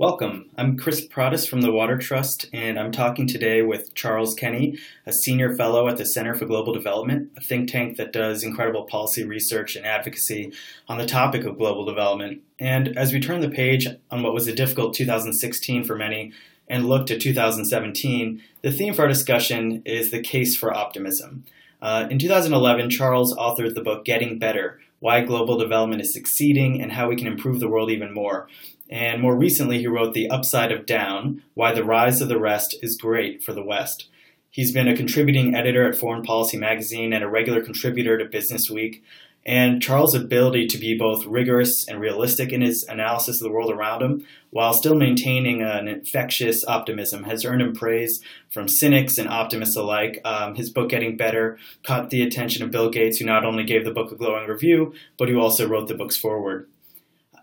Welcome. I'm Chris Pradas from the Water Trust, and I'm talking today with Charles Kenny, a senior fellow at the Center for Global Development, a think tank that does incredible policy research and advocacy on the topic of global development. And as we turn the page on what was a difficult 2016 for many and look to 2017, the theme for our discussion is the case for optimism. Uh, in 2011, Charles authored the book Getting Better Why Global Development is Succeeding and How We Can Improve the World Even More. And more recently, he wrote The Upside of Down Why the Rise of the Rest is Great for the West. He's been a contributing editor at Foreign Policy magazine and a regular contributor to Business Week. And Charles' ability to be both rigorous and realistic in his analysis of the world around him, while still maintaining an infectious optimism, has earned him praise from cynics and optimists alike. Um, his book, Getting Better, caught the attention of Bill Gates, who not only gave the book a glowing review, but who also wrote the book's foreword.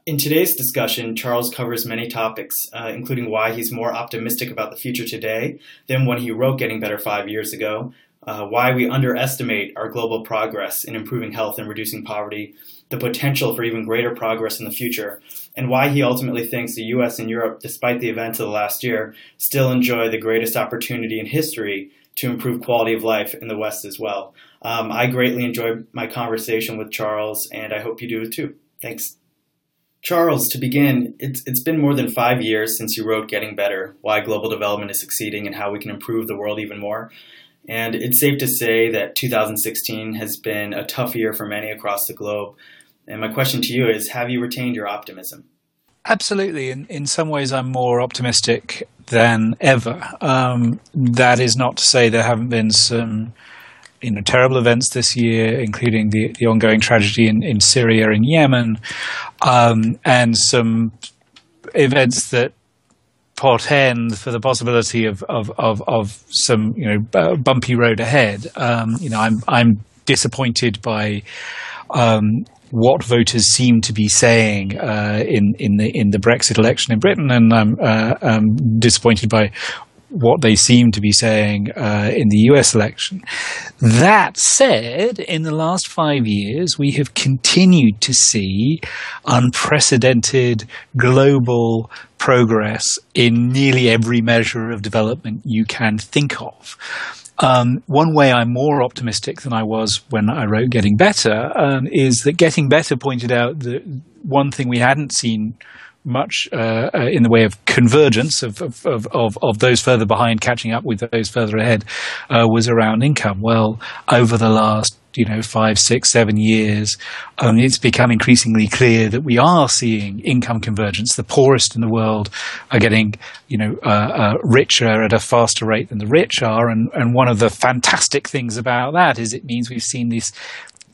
In today's discussion, Charles covers many topics, uh, including why he's more optimistic about the future today than when he wrote Getting Better five years ago, uh, why we underestimate our global progress in improving health and reducing poverty, the potential for even greater progress in the future, and why he ultimately thinks the US and Europe, despite the events of the last year, still enjoy the greatest opportunity in history to improve quality of life in the West as well. Um, I greatly enjoyed my conversation with Charles, and I hope you do too. Thanks. Charles, to begin, it's, it's been more than five years since you wrote Getting Better Why Global Development is Succeeding and How We Can Improve the World Even More. And it's safe to say that 2016 has been a tough year for many across the globe. And my question to you is Have you retained your optimism? Absolutely. In, in some ways, I'm more optimistic than ever. Um, that is not to say there haven't been some you know terrible events this year, including the the ongoing tragedy in, in Syria and Yemen, um, and some events that portend for the possibility of of of, of some you know bumpy road ahead. Um, you know, I'm I'm disappointed by. Um, what voters seem to be saying uh, in in the in the Brexit election in Britain, and I'm, uh, I'm disappointed by what they seem to be saying uh, in the US election. That said, in the last five years, we have continued to see unprecedented global progress in nearly every measure of development you can think of. Um, one way I'm more optimistic than I was when I wrote Getting Better um, is that Getting Better pointed out that one thing we hadn't seen much uh, uh, in the way of convergence of, of, of, of, those further behind catching up with those further ahead uh, was around income. Well, over the last you know five, six, seven years, um, it's become increasingly clear that we are seeing income convergence. The poorest in the world are getting you know uh, uh, richer at a faster rate than the rich are, and and one of the fantastic things about that is it means we've seen this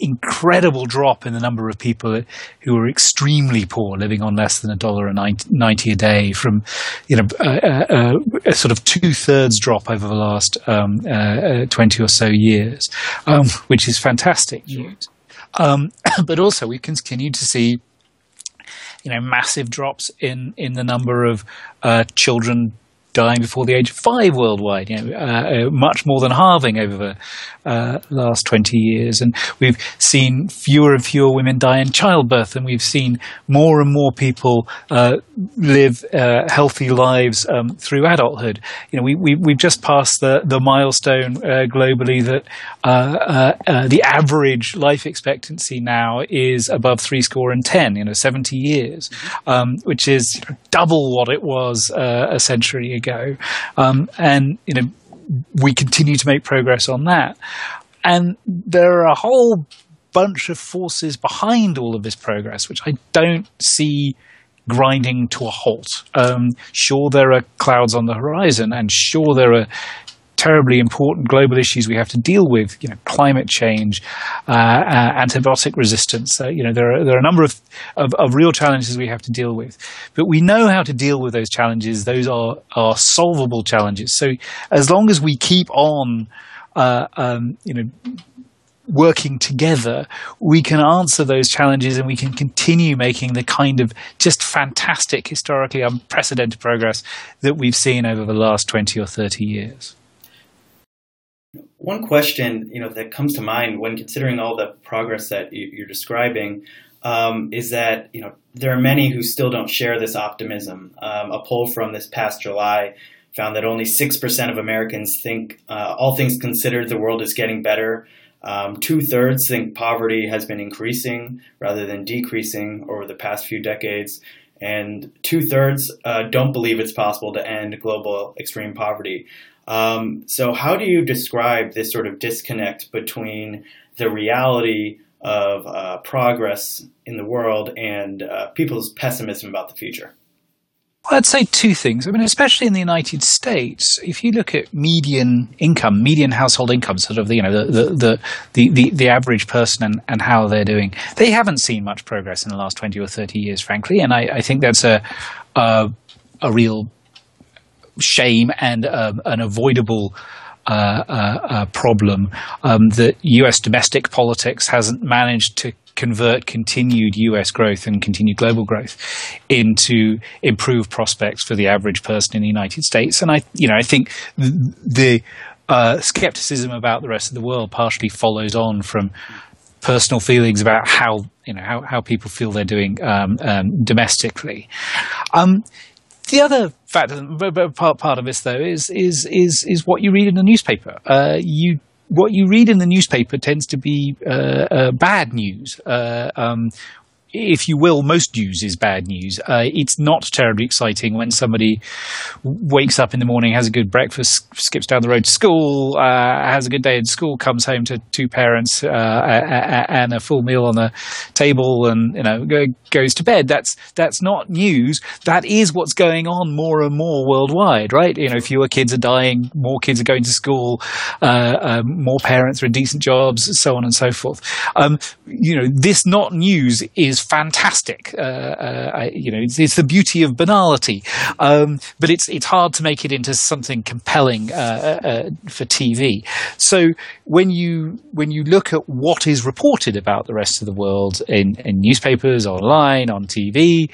incredible drop in the number of people who are extremely poor, living on less than a dollar and ninety a day, from you know a, a, a sort of two thirds drop over the last um, uh, twenty or so years, um, which is fantastic news. Um, but also, we continue to see you know massive drops in in the number of uh, children dying before the age of five worldwide, you know, uh, uh, much more than halving over the uh, last 20 years. And we've seen fewer and fewer women die in childbirth, and we've seen more and more people uh, live uh, healthy lives um, through adulthood. You know, we, we, we've just passed the, the milestone uh, globally that the average life expectancy now is above three score and 10, you know, 70 years, um, which is double what it was a century ago ago, um, and you know we continue to make progress on that. And there are a whole bunch of forces behind all of this progress, which I don't see grinding to a halt. Um, sure, there are clouds on the horizon, and sure, there are terribly important global issues we have to deal with, you know, climate change, uh, uh, antibiotic resistance. Uh, you know, there are, there are a number of, of, of, real challenges we have to deal with. But we know how to deal with those challenges. Those are, are solvable challenges. So as long as we keep on, uh, um, you know, working together, we can answer those challenges and we can continue making the kind of just fantastic, historically unprecedented progress that we've seen over the last 20 or 30 years. One question, you know, that comes to mind when considering all the progress that you're describing, um, is that you know there are many who still don't share this optimism. Um, a poll from this past July found that only six percent of Americans think, uh, all things considered, the world is getting better. Um, Two thirds think poverty has been increasing rather than decreasing over the past few decades, and two thirds uh, don't believe it's possible to end global extreme poverty. Um, so, how do you describe this sort of disconnect between the reality of uh, progress in the world and uh, people's pessimism about the future? Well, I'd say two things. I mean, especially in the United States, if you look at median income, median household income, sort of the you know the the the, the, the average person and, and how they're doing, they haven't seen much progress in the last twenty or thirty years, frankly, and I, I think that's a a, a real shame and um, an avoidable uh, uh, uh, problem um, that U.S. domestic politics hasn't managed to convert continued US growth and continued global growth into improved prospects for the average person in the United States. And I, you know, I think the uh, skepticism about the rest of the world partially follows on from personal feelings about how you know how, how people feel they're doing um, um, domestically. Um, the other part part of this though, is is is is what you read in the newspaper. Uh, you what you read in the newspaper tends to be uh, uh, bad news. Uh, um, if you will, most news is bad news. Uh, it's not terribly exciting when somebody wakes up in the morning, has a good breakfast, skips down the road to school, uh, has a good day in school, comes home to two parents uh, and a full meal on the table, and you know goes to bed. That's that's not news. That is what's going on more and more worldwide, right? You know, fewer kids are dying, more kids are going to school, uh, um, more parents are in decent jobs, so on and so forth. Um, you know, this not news is fantastic. Uh, uh, you know, it's, it's, the beauty of banality, um, but it's it's hard to make it into something compelling uh, uh, uh, for TV. So when you when you look at what is reported about the rest of the world in, in newspapers, online, on TV,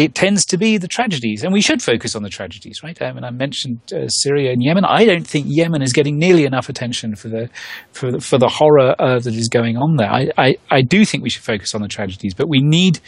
it tends to be the tragedies, and we should focus on the tragedies, right? I mean, I mentioned uh, Syria and Yemen. I don't think Yemen is getting nearly enough attention for the for the, for the horror uh, that is going on there. I, I, I do think we should focus on the tragedies, but we need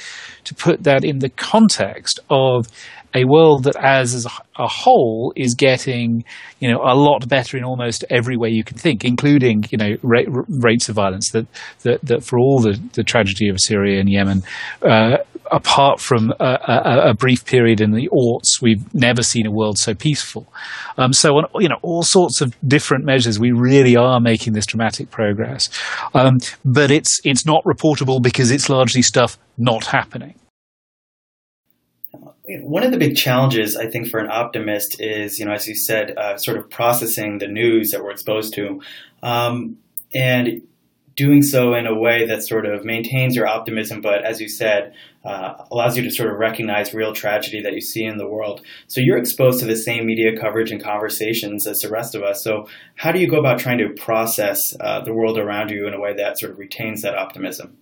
to put that in the context of a world that as a whole is getting you know a lot better in almost every way you can think including you know ra- rates of violence that, that that for all the, the tragedy of Syria and Yemen uh, apart from a, a, a, brief period in the aughts, we've never seen a world so peaceful. Um, so, on you know all sorts of different measures, we really are making this dramatic progress. Um, but it's it's not reportable because it's largely stuff not happening. One of the big challenges, I think, for an optimist is, you know, as you said, uh, sort of processing the news that we're exposed to. Um, and doing so in a way that sort of maintains your optimism, but as you said, uh, allows you to sort of recognize real tragedy that you see in the world. So you're exposed to the same media coverage and conversations as the rest of us. So how do you go about trying to process uh, the world around you in a way that sort of retains that optimism?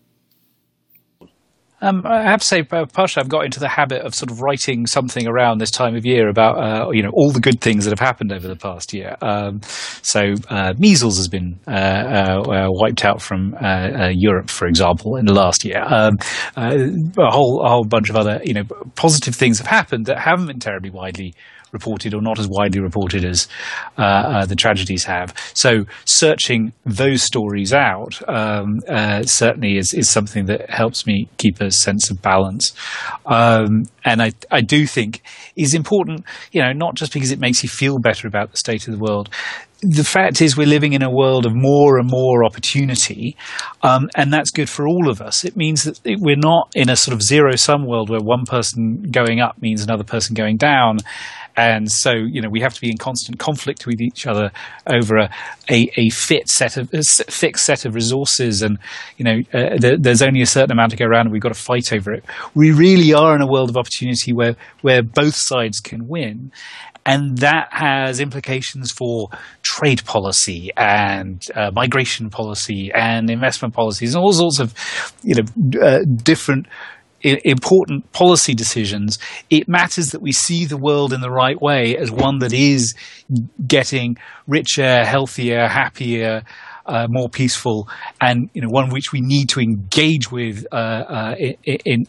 Um, I have to say, partially, I've got into the habit of sort of writing something around this time of year about uh, you know all the good things that have happened over the past year. Um, so uh, measles has been uh, uh wiped out from uh, uh, Europe, for example, in the last year. Um, a whole a whole bunch of other you know positive things have happened that haven't been terribly widely reported or not as widely reported as uh, uh, the tragedies have. So searching those stories out um, uh, certainly is, is something that helps me keep a sense of balance. Um, and I, I do think is important, you know, not just because it makes you feel better about the state of the world, the fact is we're living in a world of more and more opportunity, um, and that's good for all of us. It means that we're not in a sort of zero sum world where one person going up means another person going down, and so you know we have to be in constant conflict with each other over a a, a fit set of a fixed set of resources, and you know uh, there, there's only a certain amount to go around, and we've got to fight over it. We really are in a world of opportunity where where both sides can win, and that has implications for trade policy and uh, migration policy and investment policies and all sorts of you know uh, different important policy decisions, it matters that we see the world in the right way as one that is getting richer, healthier, happier, uh, more peaceful, and you know one which we need to engage with uh, uh in, in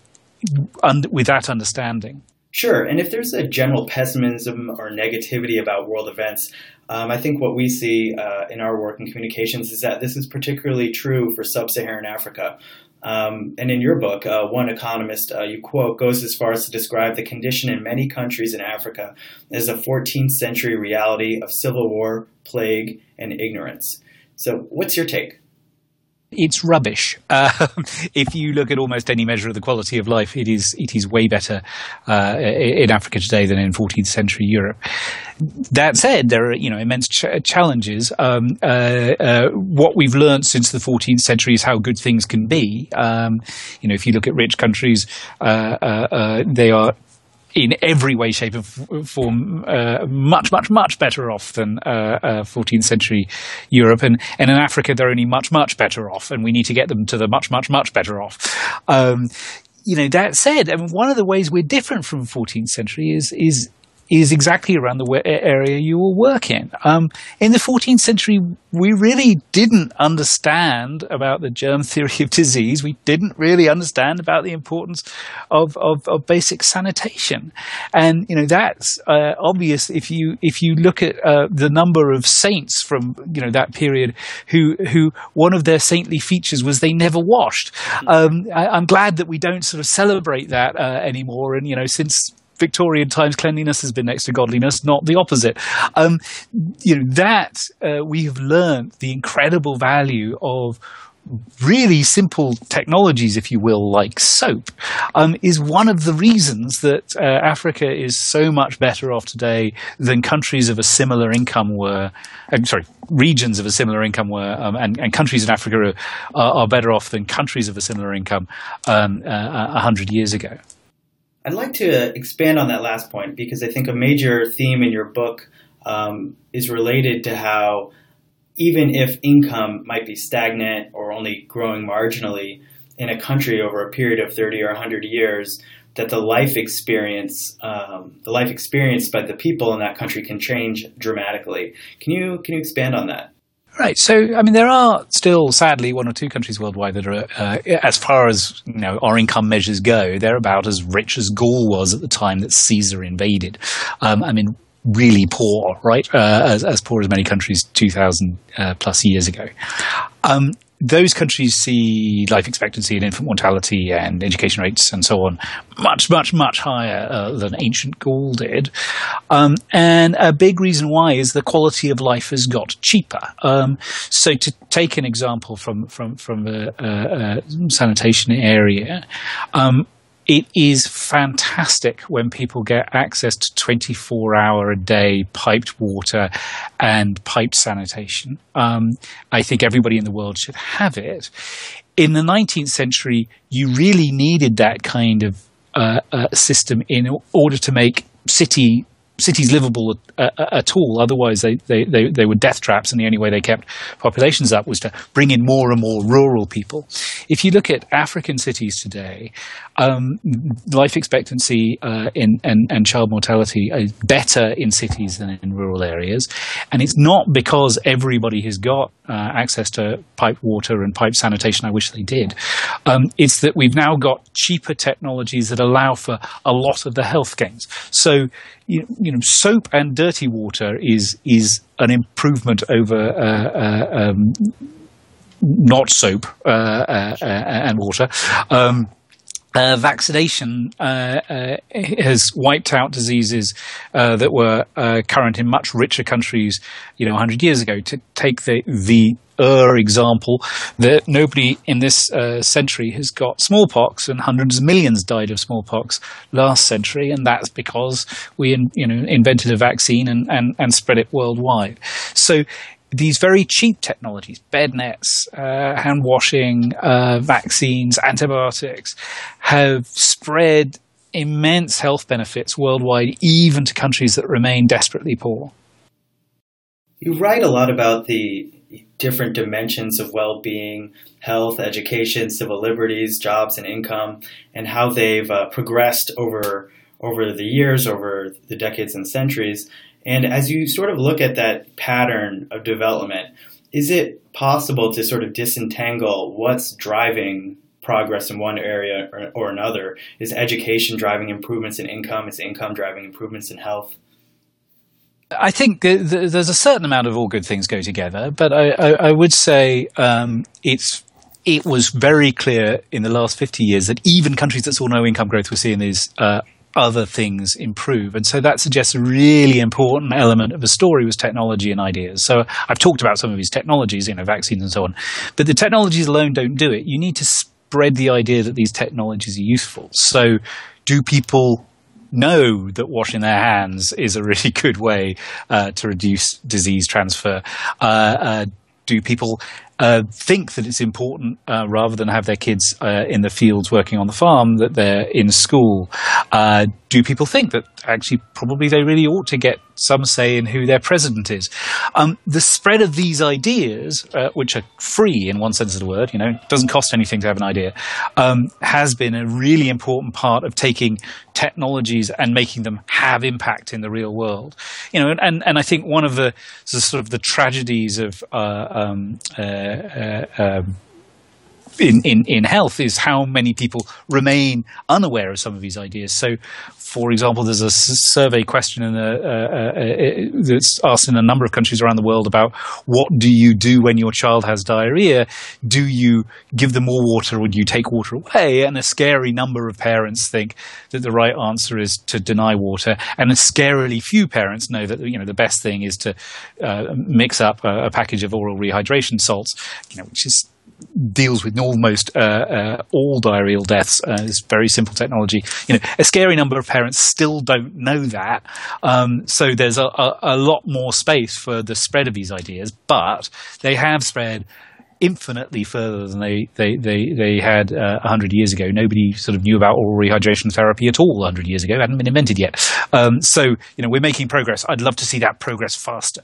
with that understanding. Sure, and if there's a general pessimism or negativity about world events, um, I think what we see uh, in our work in communications is that this is particularly true for sub-Saharan Africa. Um, and in your book, uh, one economist uh, you quote goes as far as to describe the condition in many countries in Africa as a 14th century reality of civil war, plague, and ignorance. So, what's your take? It's rubbish. Uh, if you look at almost any measure of the quality of life, it is it is way better uh, in Africa today than in 14th century Europe. That said, there are you know immense ch- challenges. Um, uh, uh what we've learned since the 14th century is how good things can be. Um, you know, if you look at rich countries, uh, uh, they are in every way, shape, and form, uh, much, much, much better off than uh, uh, 14th century Europe. And, and in Africa, they're only much, much better off, and we need to get them to the much, much, much better off. Um, you know, that said, I mean, one of the ways we're different from 14th century is is is exactly around the area you will work in. Um, in the 14th century, we really didn't understand about the germ theory of disease. We didn't really understand about the importance of, of, of basic sanitation, and you know that's uh, obvious if you if you look at uh, the number of saints from you know that period who who one of their saintly features was they never washed. Um, I, am glad that we don't sort of celebrate that uh, anymore, and you know since Victorian times cleanliness has been next to godliness, not the opposite. Um, you know that uh, we have learned the incredible value of really simple technologies, if you will, like soap, um, is one of the reasons that uh, Africa is so much better off today than countries of a similar income were. Uh, sorry, regions of a similar income were, um, and, and, countries in Africa are, are, better off than countries of a similar income um, uh, a hundred years ago. I'd like to expand on that last point because I think a major theme in your book um, is related to how even if income might be stagnant or only growing marginally in a country over a period of 30 or 100 years, that the life experience, um, the life experienced by the people in that country can change dramatically. Can you can you expand on that? Right. So, I mean, there are still, sadly, one or two countries worldwide that are, uh, as far as you know, our income measures go, they're about as rich as Gaul was at the time that Caesar invaded. Um, I mean, really poor, right? Uh, as, as poor as many countries 2,000 uh, plus years ago. Um, those countries see life expectancy and infant mortality and education rates and so on much, much, much higher uh, than ancient Gaul did. Um, and a big reason why is the quality of life has got cheaper. Um, so to take an example from from from a, a, a sanitation area. Um, it is fantastic when people get access to 24 hour a day piped water and piped sanitation. Um, I think everybody in the world should have it. In the 19th century, you really needed that kind of uh, uh, system in order to make city cities livable at, at, all. Otherwise, they, they, they, they, were death traps, and the only way they kept populations up was to bring in more and more rural people. If you look at African cities today, um, life expectancy uh, in, and, and child mortality are better in cities than in rural areas. And it's not because everybody has got uh, access to piped water and piped sanitation. I wish they did. Um, it's that we've now got cheaper technologies that allow for a lot of the health gains. So, you, you know, soap and dirty water is is an improvement over uh, uh um, not soap uh, uh, and water. Um, uh, vaccination uh, uh, has wiped out diseases uh, that were uh, current in much richer countries, you know, 100 years ago. To take the the Ur example, that nobody in this uh, century has got smallpox, and hundreds of millions died of smallpox last century, and that's because we, you know, invented a vaccine and, and, and spread it worldwide. So these very cheap technologies, bed nets, uh, hand washing, uh, vaccines, antibiotics, have spread immense health benefits worldwide, even to countries that remain desperately poor. You write a lot about the different dimensions of well being, health, education, civil liberties, jobs, and income, and how they've uh, progressed over, over the years, over the decades and centuries. And as you sort of look at that pattern of development, is it possible to sort of disentangle what's driving progress in one area or, or another? Is education driving improvements in income? Is income driving improvements in health? I think there's a certain amount of all good things go together, but I, I, I would say um, it's it was very clear in the last 50 years that even countries that saw no income growth were seeing these uh, other things improve. And so that suggests a really important element of the story was technology and ideas. So I've talked about some of these technologies, you know, vaccines and so on, but the technologies alone don't do it. You need to spread the idea that these technologies are useful. So do people know that washing their hands is a really good way uh, to reduce disease transfer? Uh, uh, do people uh, think that it's important uh, rather than have their kids uh, in the fields working on the farm that they're in school? Uh, do people think that actually probably they really ought to get some say in who their president is? Um, the spread of these ideas, uh, which are free in one sense of the word, you know, doesn't cost anything to have an idea, um, has been a really important part of taking technologies and making them have impact in the real world. You know, and, and I think one of the, sort of the tragedies of uh, um, uh, um, in, in, in health is how many people remain unaware of some of these ideas. So, for example, there's a survey question in a, uh, uh, that's asked in a number of countries around the world about what do you do when your child has diarrhea? Do you give them more water or do you take water away? And a scary number of parents think that the right answer is to deny water, and a scarily few parents know that you know the best thing is to uh, mix up a, a package of oral rehydration salts, you know, which is deals with almost uh, uh, all diarrheal deaths. Uh, it's very simple technology. You know, a scary number of parents still don't know that. Um, so there's a, a, a, lot more space for the spread of these ideas, but they have spread infinitely further than they they they, they had uh, 100 years ago. Nobody sort of knew about oral rehydration therapy at all 100 years ago. It hadn't been invented yet. Um, so you know, we're making progress. I'd love to see that progress faster.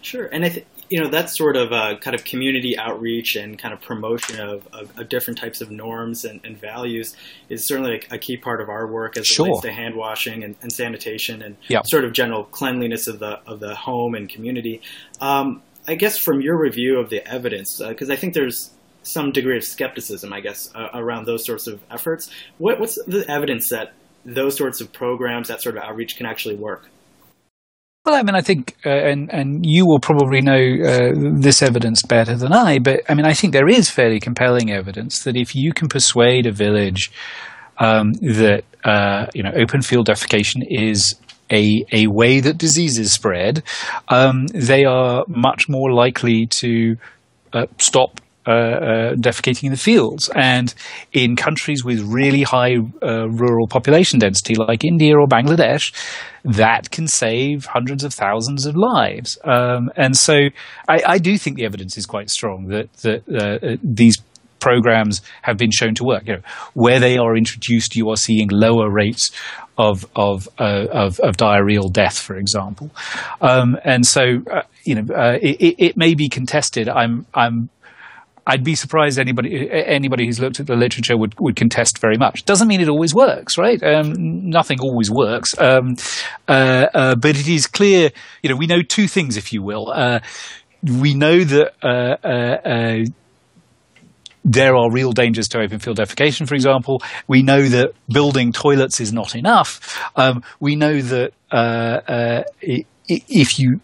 Sure, and I think you know that sort of uh, kind of community outreach and kind of promotion of, of, of different types of norms and, and values is certainly a, a, key part of our work as sure. relates to hand washing and, and sanitation and yep. sort of general cleanliness of the of the home and community. Um, I guess from your review of the evidence, because uh, I think there's some degree of skepticism, I guess, uh, around those sorts of efforts. What, what's the evidence that those sorts of programs, that sort of outreach, can actually work? Well, I mean, I think, uh, and and you will probably know uh, this evidence better than I, but I mean, I think there is fairly compelling evidence that if you can persuade a village um, that uh, you know open field defecation is a a way that diseases spread, um, they are much more likely to uh, stop uh, uh, defecating in the fields. And in countries with really high uh, rural population density, like India or Bangladesh, that can save hundreds of thousands of lives. Um, and so I, I, do think the evidence is quite strong that, that uh, uh, these programs have been shown to work. You know, where they are introduced, you are seeing lower rates of of uh, of, of, diarrheal death, for example. Um, and so, uh, you know, uh, it, it, may be contested. I'm I'm I'd be surprised anybody anybody who's looked at the literature would, would contest very much. Doesn't mean it always works, right? Um, nothing always works, um, uh, uh, but it is clear. You know, we know two things, if you will. Uh, we know that uh, uh, uh, there are real dangers to open field defecation, for example. We know that building toilets is not enough. Um, we know that if you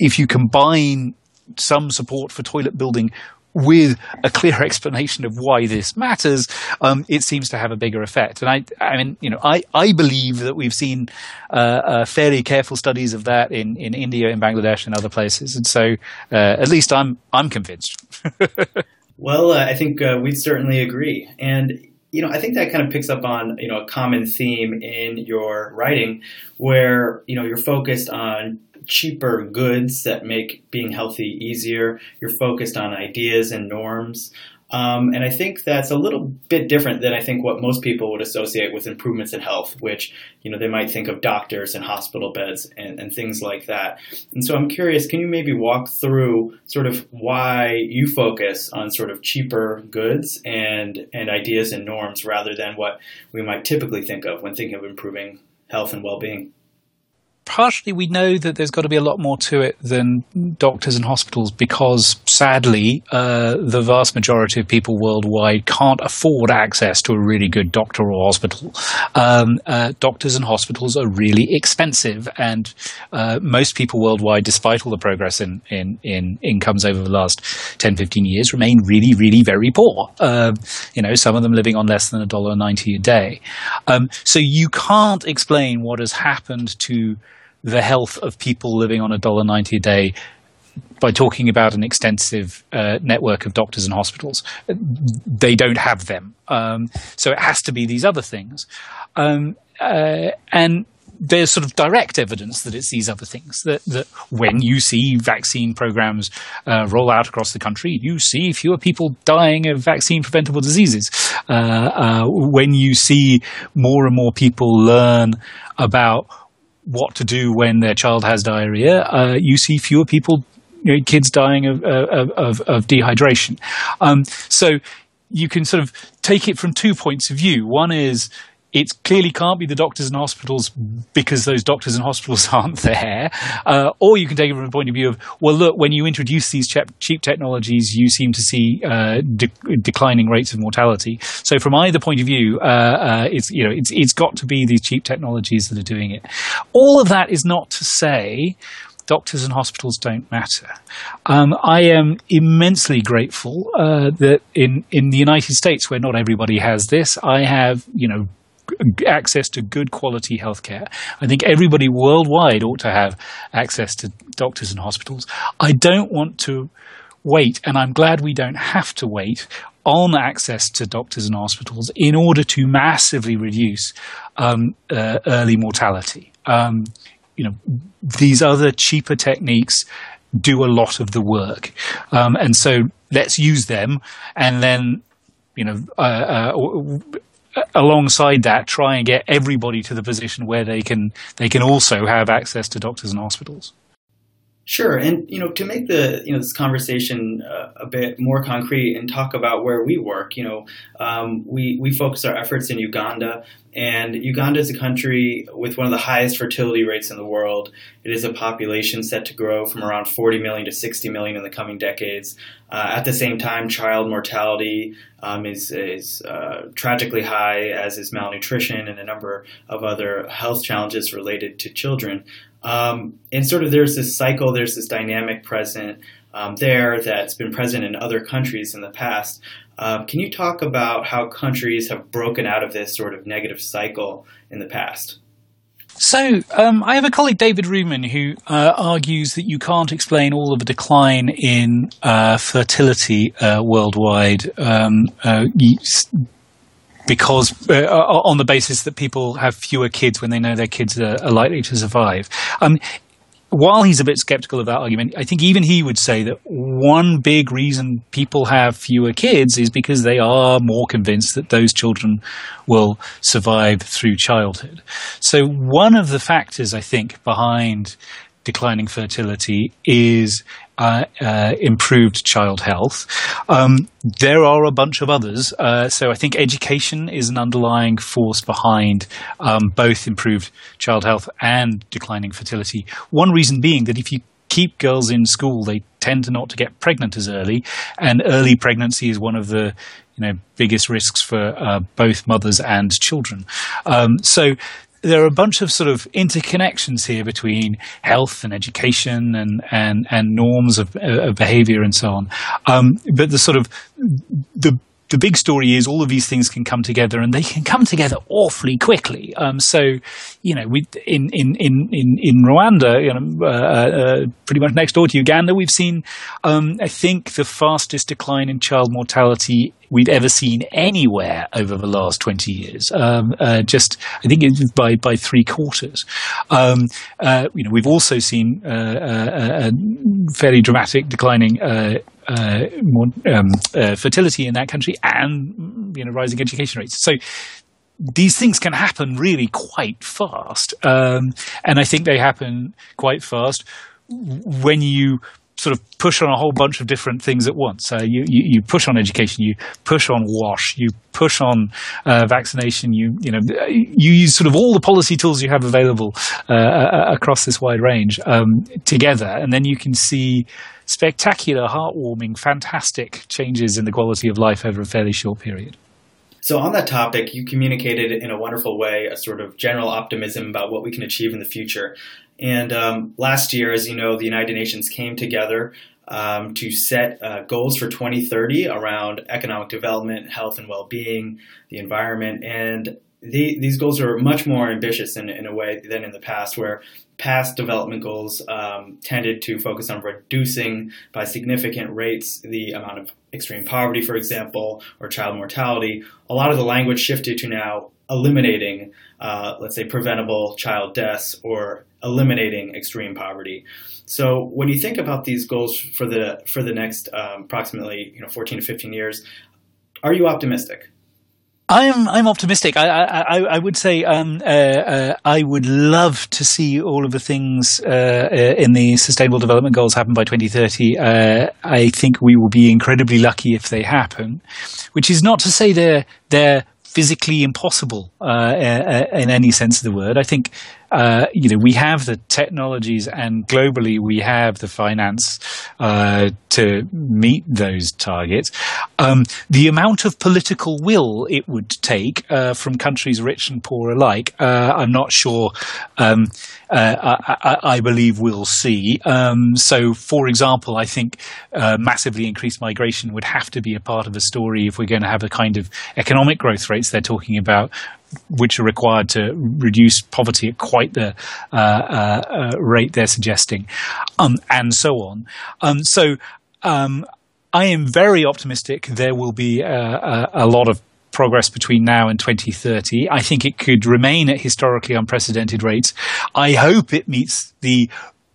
if you combine some support for toilet building with a clear explanation of why this matters, um, it seems to have a bigger effect. And I, I mean, you know, I, I believe that we've seen uh, uh, fairly careful studies of that in, in India, in Bangladesh, and other places. And so, uh, at least I'm I'm convinced. well, uh, I think uh, we certainly agree. And you know, I think that kind of picks up on you know a common theme in your writing, where you know you're focused on cheaper goods that make being healthy easier. You're focused on ideas and norms. Um, and I think that's a little bit different than I think what most people would associate with improvements in health, which, you know, they might think of doctors and hospital beds and, and things like that. And so I'm curious, can you maybe walk through sort of why you focus on sort of cheaper goods and, and ideas and norms rather than what we might typically think of when thinking of improving health and well-being? Partially we know that there's got to be a lot more to it than doctors and hospitals because sadly, uh, the vast majority of people worldwide can't afford access to a really good doctor or hospital. Um, uh, doctors and hospitals are really expensive, and uh, most people worldwide, despite all the progress in, in, in, incomes over the last 10, 15 years, remain really, really very poor. Um, you know, some of them living on less than a dollar ninety a day. Um, so you can't explain what has happened to the health of people living on a dollar ninety a day by talking about an extensive uh, network of doctors and hospitals. They don't have them, um, so it has to be these other things. Um, uh, and there's sort of direct evidence that it's these other things that, that when you see vaccine programs uh, roll out across the country, you see fewer people dying of vaccine preventable diseases. Uh, uh, when you see more and more people learn about what to do when their child has diarrhea, uh, you see fewer people, you know, kids dying of, of, of, of dehydration. Um, so you can sort of take it from two points of view. One is it clearly can't be the doctors and hospitals because those doctors and hospitals aren't there. Uh, or you can take it from a point of view of, well, look, when you introduce these cheap technologies, you seem to see uh, de- declining rates of mortality. So from either point of view, uh, uh, it's you know it's it's got to be these cheap technologies that are doing it. All of that is not to say doctors and hospitals don't matter. Um, I am immensely grateful uh, that in in the United States, where not everybody has this, I have you know access to good quality healthcare. I think everybody worldwide ought to have access to doctors and hospitals. I don't want to wait, and I'm glad we don't have to wait on access to doctors and hospitals in order to massively reduce um, uh, early mortality. Um, you know, these other cheaper techniques do a lot of the work, um, and so let's use them, and then you know, uh, uh, alongside that, try and get everybody to the position where they can they can also have access to doctors and hospitals. Sure, and you know, to make the you know this conversation uh, a bit more concrete and talk about where we work, you know, um, we we focus our efforts in Uganda, and Uganda is a country with one of the highest fertility rates in the world. It is a population set to grow from around 40 million to 60 million in the coming decades. Uh, at the same time, child mortality um, is is uh, tragically high, as is malnutrition and a number of other health challenges related to children. Um, and sort of there's this cycle, there's this dynamic present um, there that's been present in other countries in the past. Uh, can you talk about how countries have broken out of this sort of negative cycle in the past? So, um, I have a colleague, David Roodman, who uh, argues that you can't explain all of the decline in uh, fertility uh, worldwide um, uh, because uh, on the basis that people have fewer kids when they know their kids are, are likely to survive. Um, while he's a bit skeptical of that argument, I think even he would say that one big reason people have fewer kids is because they are more convinced that those children will survive through childhood. So, one of the factors I think behind declining fertility is uh, uh, improved child health. Um, there are a bunch of others. Uh, so I think education is an underlying force behind um, both improved child health and declining fertility. One reason being that if you keep girls in school, they tend to not to get pregnant as early, and early pregnancy is one of the you know biggest risks for uh, both mothers and children. Um, so there are a bunch of sort of interconnections here between health and education and and and norms of, of behavior and so on. Um, but the sort of the the big story is all of these things can come together and they can come together awfully quickly. Um, so, you know, we in in in in, in Rwanda, you know, uh, uh, pretty much next door to Uganda, we've seen, um, I think, the fastest decline in child mortality we've ever seen anywhere over the last 20 years. Um, uh, just, I think by, by three quarters. Um, uh, you know, we've also seen uh, uh a fairly dramatic declining uh, more, um, uh, fertility in that country and you know rising education rates. So these things can happen really quite fast, um, and I think they happen quite fast when you sort of push on a whole bunch of different things at once. Uh, you, you, you push on education, you push on wash, you push on uh, vaccination. You you know you use sort of all the policy tools you have available uh across this wide range um, together, and then you can see spectacular, heartwarming, fantastic changes in the quality of life over a fairly short period. So, on that topic, you communicated in a wonderful way a sort of general optimism about what we can achieve in the future. And um, last year, as you know, the United Nations came together um, to set uh, goals for 2030 around economic development, health and well being, the environment. And the, these goals are much more ambitious in, in a way than in the past, where past development goals um, tended to focus on reducing by significant rates the amount of extreme poverty, for example, or child mortality. A lot of the language shifted to now eliminating, uh, let's say, preventable child deaths or eliminating extreme poverty. So when you think about these goals for the for the next um, approximately you know 14 to 15 years, are you optimistic? I'm I'm optimistic. I I, I would say um, uh, uh, I would love to see all of the things uh, uh in the Sustainable Development Goals happen by 2030. Uh, I think we will be incredibly lucky if they happen, which is not to say they're they're physically impossible uh, in any sense of the word. I think uh, you know, we have the technologies and globally we have the finance uh, to meet those targets. Um, the amount of political will it would take uh, from countries rich and poor alike, uh, I'm not sure. Um, uh, I, I, believe we'll see. Um, so, for example, I think massively increased migration would have to be a part of the story if we're going to have the kind of economic growth rates they're talking about which are required to reduce poverty at quite the uh, uh, uh, rate they're suggesting, um, and so on. Um, so um, I am very optimistic there will be a, a, lot of progress between now and 2030. I think it could remain at historically unprecedented rates. I hope it meets the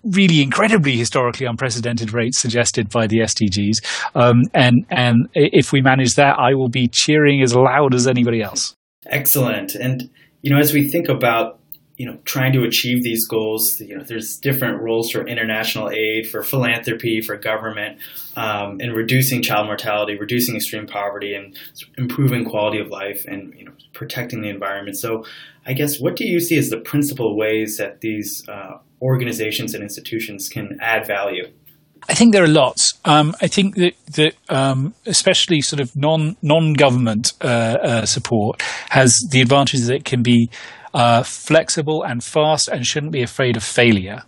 really incredibly historically unprecedented rates suggested by the SDGs. Um, and and if we manage that, I will be cheering as loud as anybody else. Excellent. And you know, as we think about you know trying to achieve these goals, you know, there's different roles for international aid, for philanthropy, for government, um, in reducing child mortality, reducing extreme poverty, and improving quality of life, and you know, protecting the environment. So, I guess what do you see as the principal ways that these uh, organizations and institutions can add value? I think there are lots. Um, I think that that um, especially sort of non non government uh, uh, support has the advantage that it can be uh, flexible and fast and shouldn't be afraid of failure.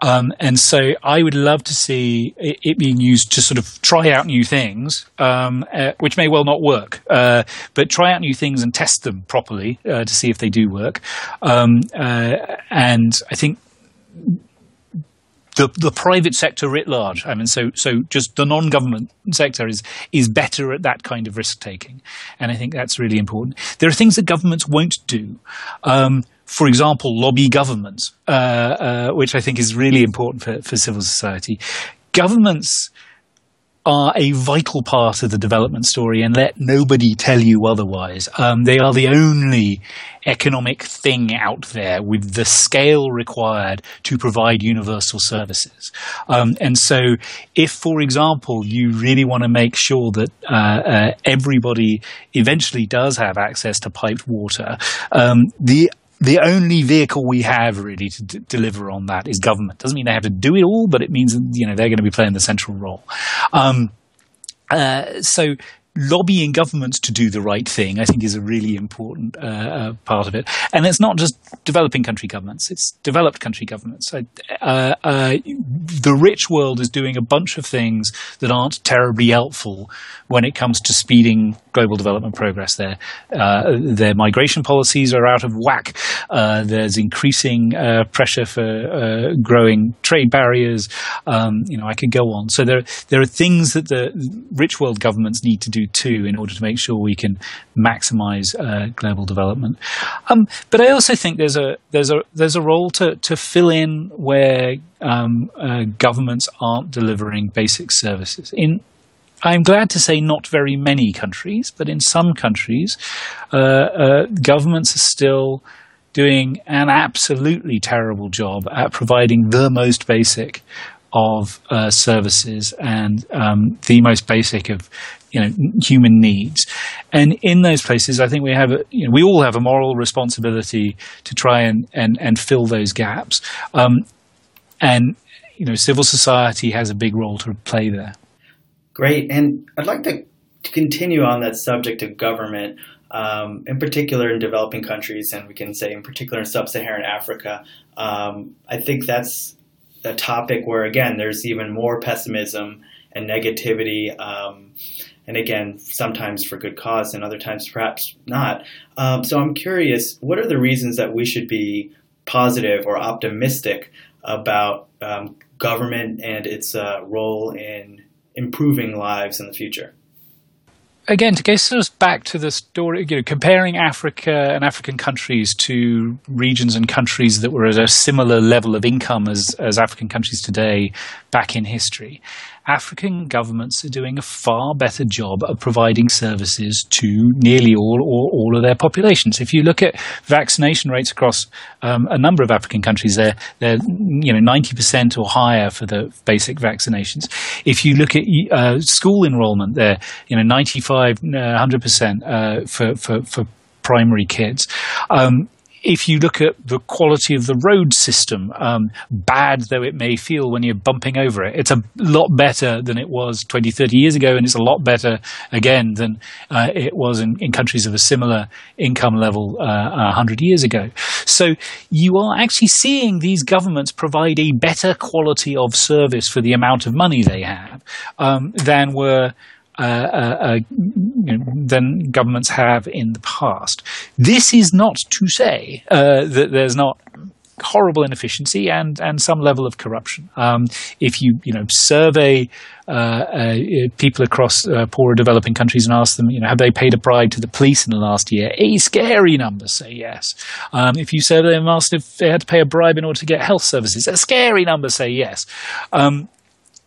Um, and so I would love to see it, it, being used to sort of try out new things, um, uh, which may well not work, uh, but try out new things and test them properly uh, to see if they do work. Um, uh, and I think the the private sector writ large. I mean, so so just the non-government sector is is better at that kind of risk taking, and I think that's really important. There are things that governments won't do. Um, for example, lobby governments, uh, uh, which I think is really important for, for civil society. Governments are a vital part of the development story, and let nobody tell you otherwise. Um, they are the only economic thing out there with the scale required to provide universal services. Um, and so, if, for example, you really want to make sure that uh, uh, everybody eventually does have access to piped water, um, the the only vehicle we have really to d- deliver on that is government. Doesn't mean they have to do it all, but it means you know they're going to be playing the central role. Um, uh, so lobbying governments to do the right thing, I think, is a really important uh, uh, part of it. And it's not just developing country governments; it's developed country governments. Uh, uh, the rich world is doing a bunch of things that aren't terribly helpful when it comes to speeding global development progress. Their uh, their migration policies are out of whack. Uh, there's increasing pressure for growing trade barriers. Um, you know, I could go on. So there there are things that the rich world governments need to do too in order to make sure we can maximize uh, global development. Um, but I also think there's a there's a there's a role to to fill in where um, uh, governments aren't delivering basic services. In I'm glad to say not very many countries, but in some countries, uh, uh governments are still doing an absolutely terrible job at providing the most basic of uh, services and um, the most basic of you know human needs. And in those places i think we have you know, we all have a moral responsibility to try and and, and fill those gaps. Um, and you know civil society has a big role to play there. Great. And i'd like to, continue on that subject of government um, in particular in developing countries and we can say in particular in sub-saharan africa. Um, i think that's a topic where again there's even more pessimism and negativity um, and again sometimes for good cause and other times perhaps not um, so i'm curious what are the reasons that we should be positive or optimistic about um, government and its uh, role in improving lives in the future again, to get us back to the story, you know, comparing Africa and African countries to regions and countries that were at a similar level of income as, as African countries today back in history. African governments are doing a far better job of providing services to nearly all or all of their populations. If you look at vaccination rates across um, a number of African countries, they're they're you know ninety percent or higher for the basic vaccinations. If you look at uh, school enrollment, they're you know ninety five, uh, hundred percent uh, for for for primary kids. Um, if you look at the quality of the road system, um, bad though it may feel when you're bumping over it, it's a lot better than it was 20, 30 years ago, and it's a lot better again than uh, it was in, in, countries of a similar income level uh, 100 years ago. So you are actually seeing these governments provide a better quality of service for the amount of money they have um, than were uh, uh, uh, you know, than governments have in the past. This is not to say uh, that there's not horrible inefficiency and and some level of corruption. Um, if you you know survey uh, uh, people across uh, poorer developing countries and ask them, you know, have they paid a bribe to the police in the last year? A scary number say yes. Um, if you survey them, ask if they had to pay a bribe in order to get health services, a scary number say yes. Um,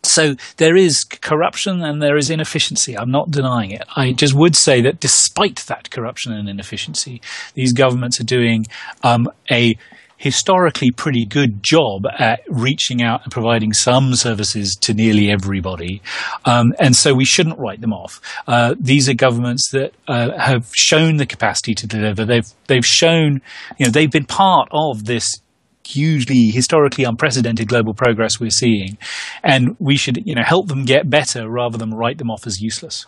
so there is corruption and there is inefficiency. I'm not denying it. I just would say that despite that corruption and inefficiency, these governments are doing um, a historically pretty good job at reaching out and providing some services to nearly everybody. Um, and so we shouldn't write them off. Uh, these are governments that uh, have shown the capacity to deliver. They've, they've shown, you know, they've been part of this hugely historically unprecedented global progress we're seeing and we should you know help them get better rather than write them off as useless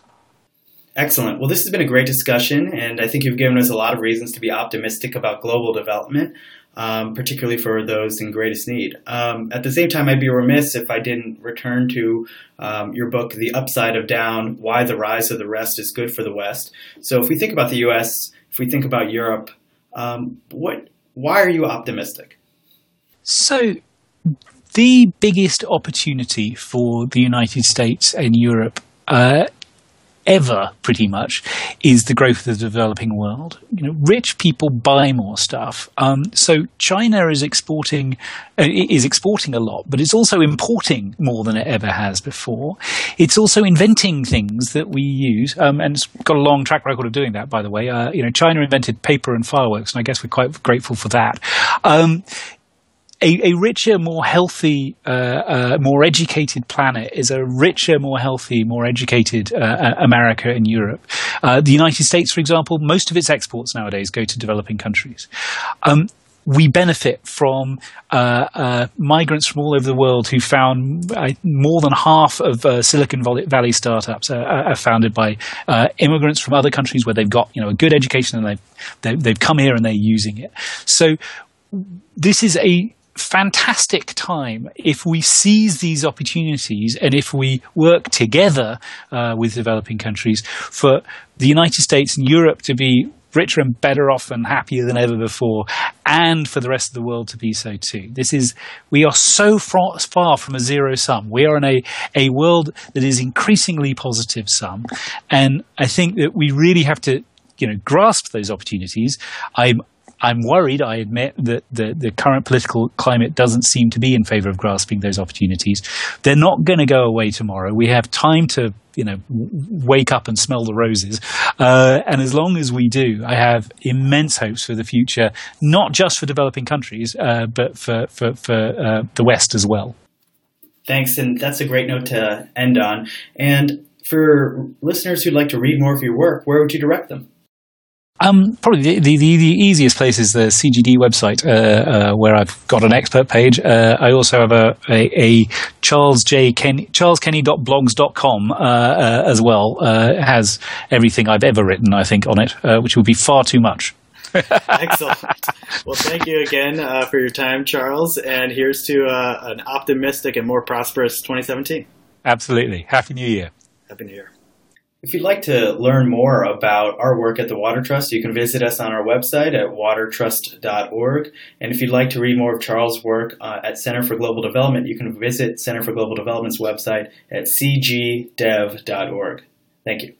excellent well this has been a great discussion and i think you've given us a lot of reasons to be optimistic about global development um, particularly for those in greatest need. Um, at the same time, I'd be remiss if I didn't return to um, your book, The Upside of Down Why the Rise of the Rest is Good for the West. So, if we think about the US, if we think about Europe, um, what, why are you optimistic? So, the biggest opportunity for the United States and Europe uh, ever, pretty much, is the growth of the developing world. You know, rich people buy more stuff. Um, so China is exporting uh, is exporting a lot, but it's also importing more than it ever has before. It's also inventing things that we use, um, and it's got a long track record of doing that. By the way, uh, you know, China invented paper and fireworks, and I guess we're quite grateful for that. Um, a, a richer, more healthy, uh, uh, more educated planet is a richer, more healthy, more educated uh, uh America and Europe. Uh, the United States, for example, most of its exports nowadays go to developing countries. Um, we benefit from uh, uh, migrants from all over the world who found uh, more than half of Silicon Valley startups are, are founded by immigrants from other countries where they've got you know a good education and they've they, they've come here and they're using it. So this is a fantastic time if we seize these opportunities and if we work together uh, with developing countries for the United States and Europe to be richer and better off and happier than ever before, and for the rest of the world to be so too. This is, we are so far, from a zero sum. We are in a, a world that is increasingly positive sum. And I think that we really have to you know, grasp those opportunities. I'm I'm worried, I admit, that the, the current political climate doesn't seem to be in favor of grasping those opportunities. They're not going to go away tomorrow. We have time to you know wake up and smell the roses uh, and as long as we do i have immense hopes for the future not just for developing countries uh, but for for, for uh, the west as well Thanks, and that's a great note to end on. And for listeners who'd like to read more of your work, where would you direct them? Um, probably the, the, the, easiest place is the CGD website, uh, uh, where I've got an expert page. Uh, I also have a, a, a Charles J. Kenny, charleskenny.blogs.com uh, uh, as well. Uh, has everything I've ever written, I think, on it, which would be far too much. Excellent. Well, thank you again for your time, Charles. And here's to an optimistic and more prosperous 2017. Absolutely. Happy New Year. Happy New Year. If you'd like to learn more about our work at the Water Trust, you can visit us on our website at watertrust.org. And if you'd like to read more of Charles' work uh, at Center for Global Development, you can visit Center for Global Development's website at cgdev.org. Thank you.